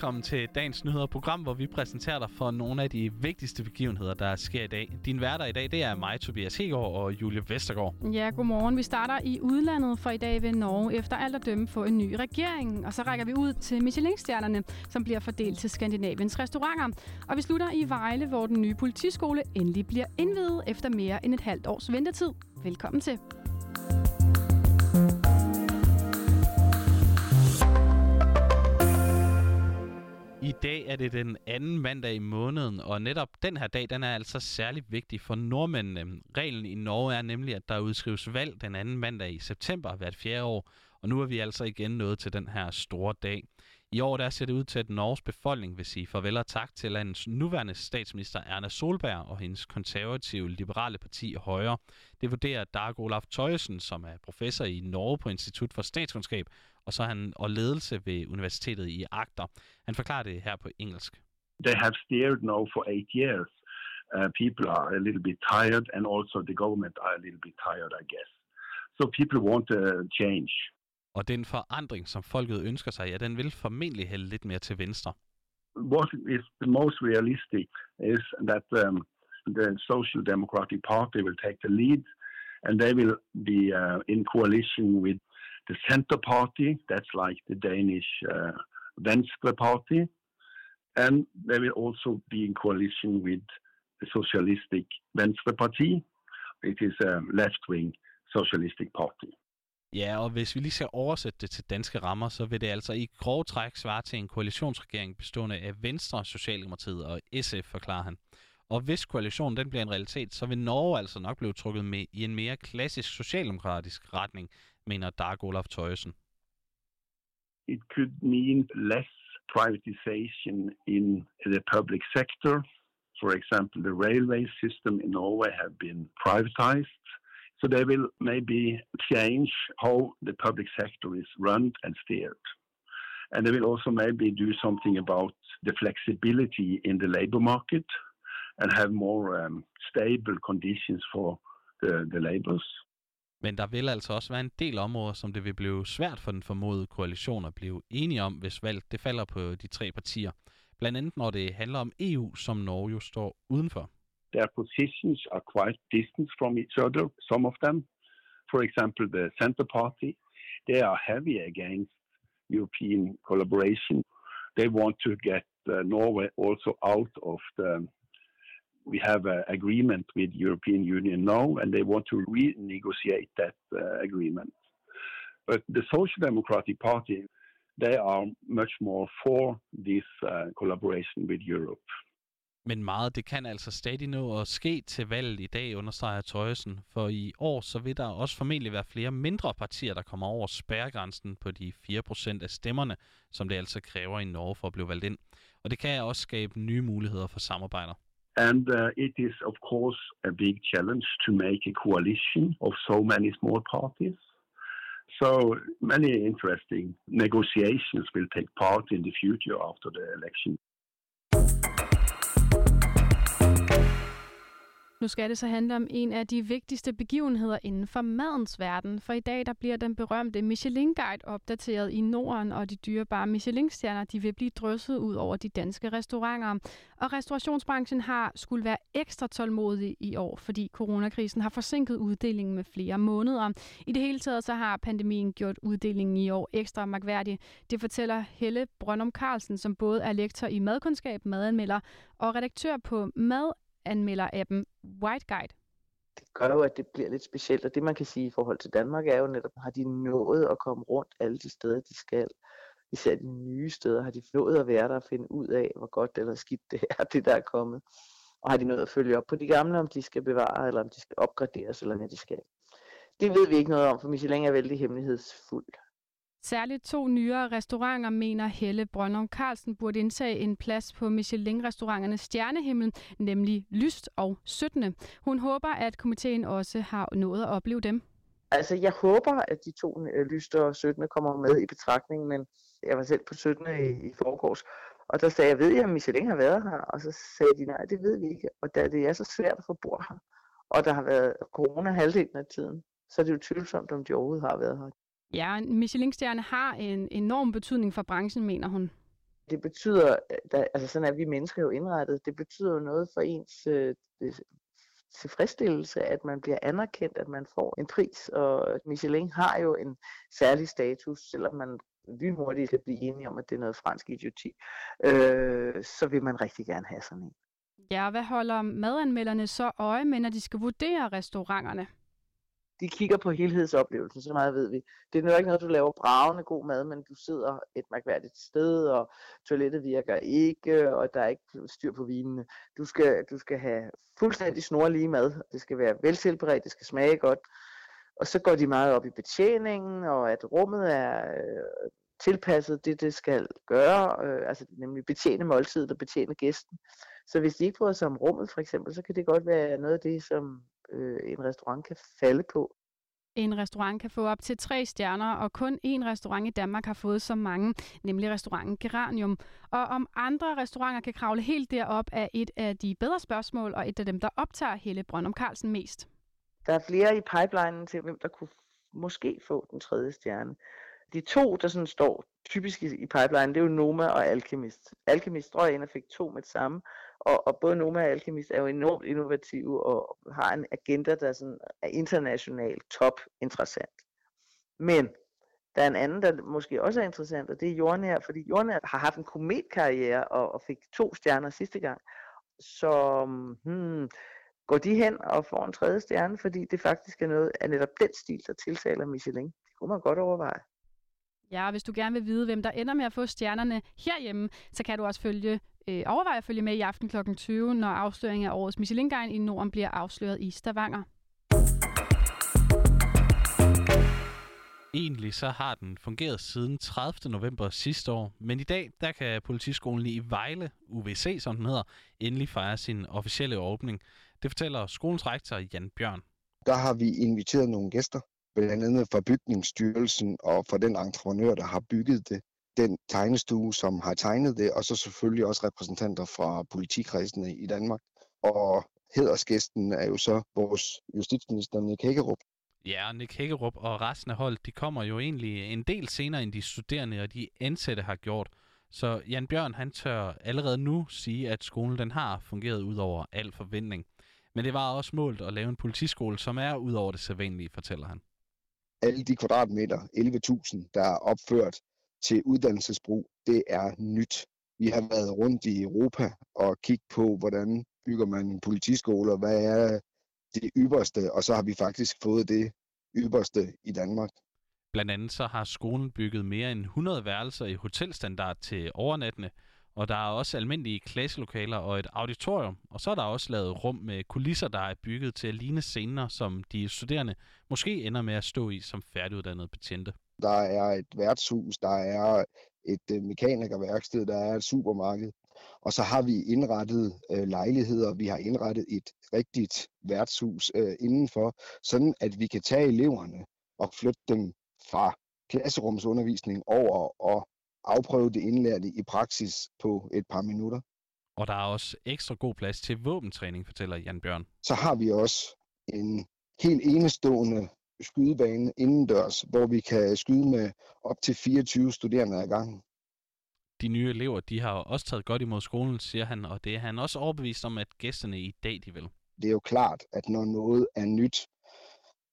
velkommen til dagens nyheder hvor vi præsenterer dig for nogle af de vigtigste begivenheder, der sker i dag. Din værter i dag, det er mig, Tobias Hegård og Julie Vestergaard. Ja, godmorgen. Vi starter i udlandet, for i dag ved Norge efter alt at dømme få en ny regering. Og så rækker vi ud til Michelin-stjernerne, som bliver fordelt til Skandinaviens restauranter. Og vi slutter i Vejle, hvor den nye politiskole endelig bliver indvidet efter mere end et halvt års ventetid. Velkommen til. I dag er det den anden mandag i måneden, og netop den her dag, den er altså særlig vigtig for nordmændene. Reglen i Norge er nemlig, at der udskrives valg den anden mandag i september hvert fjerde år, og nu er vi altså igen nået til den her store dag. I år der ser det ud til, at Norges befolkning vil sige farvel og tak til landets nuværende statsminister Erna Solberg og hendes konservative liberale parti Højre. Det vurderer Dag Olaf Tøjesen, som er professor i Norge på Institut for Statskundskab, og så han og ledelse ved Universitetet i Agder. Han forklarer det her på engelsk. They have steered now for eight years. Uh, people are a little bit tired, and also the government are a little bit tired, I guess. So people want a change. Og den forandring, som folket ønsker sig, ja, den vil formentlig hælde lidt mere til venstre. What is the most realistic is that um, the Social Democratic Party will take the lead and they will be uh, in coalition with the Center Party, that's like the Danish uh, Venstre Party, and they will also be in coalition with the Socialistic Venstre Party. It is a left-wing socialistic party. Ja, og hvis vi lige skal oversætte det til danske rammer, så vil det altså i grove træk svare til en koalitionsregering bestående af Venstre, Socialdemokratiet og SF, forklarer han. Og hvis koalitionen den bliver en realitet, så vil Norge altså nok blive trukket med i en mere klassisk socialdemokratisk retning, mener Dag Olaf Tøjesen. It could mean less privatization in the public sector. For example, the railway system in Norway have been privatized. So they will maybe change how the public sector is run and steered. And they will also maybe do something about the flexibility in the labor market and have more um, stable conditions for the, the labors. Men der vil altså også være en del områder, som det vil blive svært for den formodede koalition at blive enige om, hvis valget det falder på de tre partier. Blandt andet når det handler om EU, som Norge jo står udenfor. Their positions are quite distant from each other, some of them. For example, the Centre Party, they are heavy against European collaboration. They want to get uh, Norway also out of the we have an agreement with European Union now, and they want to renegotiate that uh, agreement. But the Social Democratic Party, they are much more for this uh, collaboration with Europe. Men meget det kan altså stadig nå at ske til valget i dag, understreger Tøjesen. For i år så vil der også formentlig være flere mindre partier, der kommer over spærregrænsen på de 4% af stemmerne, som det altså kræver i Norge for at blive valgt ind. Og det kan også skabe nye muligheder for samarbejder. And uh, it is, of course, a big challenge to make a coalition of so many small parties. So many interesting negotiations will take part in the future after the election. Nu skal det så handle om en af de vigtigste begivenheder inden for madens verden, for i dag der bliver den berømte Michelin-guide opdateret i Norden, og de dyrebare Michelin-stjerner de vil blive drysset ud over de danske restauranter. Og restaurationsbranchen har skulle være ekstra tålmodig i år, fordi coronakrisen har forsinket uddelingen med flere måneder. I det hele taget så har pandemien gjort uddelingen i år ekstra magværdig. Det fortæller Helle Brøndum Carlsen, som både er lektor i madkundskab, madanmelder og redaktør på Mad anmelder-appen White Guide. Det gør jo, at det bliver lidt specielt, og det man kan sige i forhold til Danmark er jo netop, har de nået at komme rundt alle de steder, de skal. Især de nye steder, har de nået at være der og finde ud af, hvor godt eller skidt det er, det der er kommet. Og har de nået at følge op på de gamle, om de skal bevare, eller om de skal opgraderes, eller hvad de skal. Det ved vi ikke noget om, for Michelin er vældig hemmelighedsfuld. Særligt to nyere restauranter mener Helle Brøndum Carlsen burde indtage en plads på Michelin-restauranternes stjernehimmel, nemlig Lyst og 17. Hun håber, at komiteen også har nået at opleve dem. Altså, jeg håber, at de to øh, Lyst og 17 kommer med i betragtning, men jeg var selv på 17. i, i forgårs, og der sagde jeg, ved jeg, om Michelin har været her? Og så sagde de, nej, det ved vi ikke. Og da det er så svært at få bord her, og der har været corona halvdelen af tiden, så er det jo tvivlsomt, om de overhovedet har været her. Ja, Michelin-stjerne har en enorm betydning for branchen, mener hun. Det betyder, der, altså sådan er vi mennesker jo indrettet, det betyder jo noget for ens øh, tilfredsstillelse, at man bliver anerkendt, at man får en pris, og Michelin har jo en særlig status, selvom man lynhurtigt skal blive enige om, at det er noget fransk idioti, øh, så vil man rigtig gerne have sådan en. Ja, hvad holder madanmelderne så øje med, når de skal vurdere restauranterne? De kigger på helhedsoplevelsen, så meget ved vi. Det er jo ikke noget, du laver bravende god mad, men du sidder et mærkværdigt sted, og toilettet virker ikke, og der er ikke styr på vinene. Du skal, du skal have fuldstændig snorlige mad. Det skal være veltilberedt, det skal smage godt. Og så går de meget op i betjeningen, og at rummet er øh, tilpasset det, det skal gøre, øh, altså nemlig betjene måltidet og betjene gæsten. Så hvis de ikke bryder sig om rummet for eksempel, så kan det godt være noget af det, som øh, en restaurant kan falde på. En restaurant kan få op til tre stjerner, og kun én restaurant i Danmark har fået så mange, nemlig restauranten Geranium. Og om andre restauranter kan kravle helt derop, er et af de bedre spørgsmål, og et af dem, der optager Helle Brøndum Carlsen mest. Der er flere i pipelinen til, hvem der kunne måske få den tredje stjerne. De to, der sådan står typisk i pipeline, det er jo Noma og Alchemist. Alchemist tror jeg ind og fik to med det samme, og, og både Noma og Alchemist er jo enormt innovative og har en agenda, der sådan er internationalt top interessant. Men der er en anden, der måske også er interessant, og det er Jordnær, fordi Jordnær har haft en kometkarriere og, og fik to stjerner sidste gang. Så hmm, går de hen og får en tredje stjerne, fordi det faktisk er noget af netop den stil, der tiltaler Michelin. Det kunne man godt overveje. Ja, og hvis du gerne vil vide, hvem der ender med at få stjernerne herhjemme, så kan du også følge, øh, overveje at følge med i aften kl. 20, når afsløringen af årets michelin i Norden bliver afsløret i Stavanger. Egentlig så har den fungeret siden 30. november sidste år, men i dag der kan politiskolen i Vejle, UVC som den hedder, endelig fejre sin officielle åbning. Det fortæller skolens rektor Jan Bjørn. Der har vi inviteret nogle gæster, blandt andet fra Bygningsstyrelsen og fra den entreprenør, der har bygget det, den tegnestue, som har tegnet det, og så selvfølgelig også repræsentanter fra politikredsene i Danmark. Og hedersgæsten er jo så vores justitsminister Nick Hækkerup. Ja, Nick Hækkerup og resten af holdet, de kommer jo egentlig en del senere, end de studerende og de ansatte har gjort. Så Jan Bjørn, han tør allerede nu sige, at skolen den har fungeret ud over al forventning. Men det var også målt at lave en politiskole, som er ud over det sædvanlige, fortæller han alle de kvadratmeter, 11.000, der er opført til uddannelsesbrug, det er nyt. Vi har været rundt i Europa og kigget på, hvordan bygger man en politiskole, og hvad er det ypperste, og så har vi faktisk fået det ypperste i Danmark. Blandt andet så har skolen bygget mere end 100 værelser i hotelstandard til overnattende, og der er også almindelige klasselokaler og et auditorium. Og så er der også lavet rum med kulisser, der er bygget til at ligne scener, som de studerende måske ender med at stå i som færdiguddannede betjente. Der er et værtshus, der er et øh, mekanikerværksted, der er et supermarked. Og så har vi indrettet øh, lejligheder, vi har indrettet et rigtigt værtshus øh, indenfor, sådan at vi kan tage eleverne og flytte dem fra klasserumsundervisning over og afprøve det indlærte i praksis på et par minutter. Og der er også ekstra god plads til våbentræning, fortæller Jan Bjørn. Så har vi også en helt enestående skydebane indendørs, hvor vi kan skyde med op til 24 studerende ad gangen. De nye elever, de har også taget godt imod skolen, siger han, og det er han også overbevist om, at gæsterne i dag, de vil. Det er jo klart, at når noget er nyt,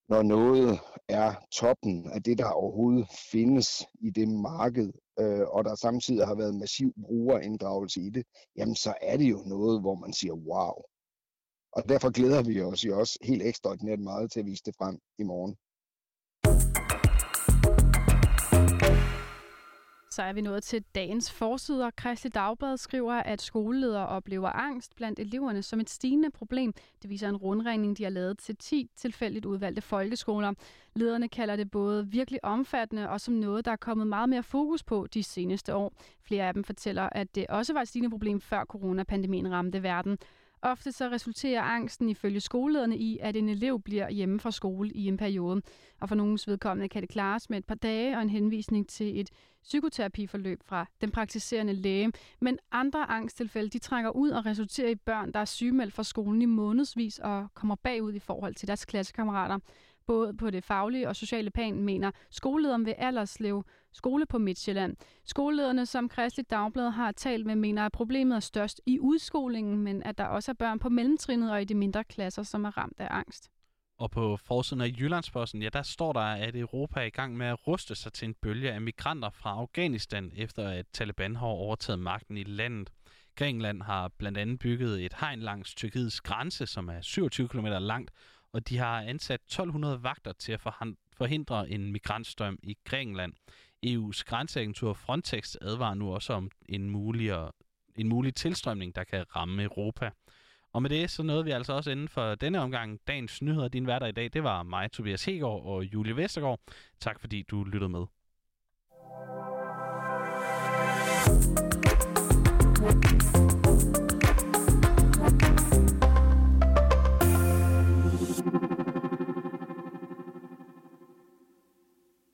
når noget er toppen af det, der overhovedet findes i det marked, øh, og der samtidig har været massiv brugerinddragelse i det, jamen så er det jo noget, hvor man siger wow. Og derfor glæder vi os jo også helt ekstraordinært meget til at vise det frem i morgen. Så er vi nået til dagens forsider. Kristelig Dagblad skriver, at skoleledere oplever angst blandt eleverne som et stigende problem. Det viser en rundregning, de har lavet til 10 tilfældigt udvalgte folkeskoler. Lederne kalder det både virkelig omfattende og som noget, der er kommet meget mere fokus på de seneste år. Flere af dem fortæller, at det også var et stigende problem før coronapandemien ramte verden. Ofte så resulterer angsten ifølge skolelederne i, at en elev bliver hjemme fra skole i en periode. Og for nogens vedkommende kan det klares med et par dage og en henvisning til et psykoterapiforløb fra den praktiserende læge. Men andre angsttilfælde de trækker ud og resulterer i børn, der er sygemeldt fra skolen i månedsvis og kommer bagud i forhold til deres klassekammerater både på det faglige og sociale plan, mener skolelederen ved Alderslev skole på Midtjylland. Skolelederne, som Kristelig Dagblad har talt med, mener, at problemet er størst i udskolingen, men at der også er børn på mellemtrinnet og i de mindre klasser, som er ramt af angst. Og på forsiden af Jyllandsposten, ja, der står der, at Europa er i gang med at ruste sig til en bølge af migranter fra Afghanistan, efter at Taliban har overtaget magten i landet. Grækenland har blandt andet bygget et hegn langs Tyrkiets grænse, som er 27 km langt, og de har ansat 1200 vagter til at forhindre en migrantstrøm i Grækenland. EU's grænseagentur Frontex advarer nu også om en mulig, en mulig tilstrømning, der kan ramme Europa. Og med det, så nåede vi altså også inden for denne omgang dagens nyheder. Din hverdag i dag, det var mig, Tobias Hegård og Julie Vestergaard. Tak fordi du lyttede med.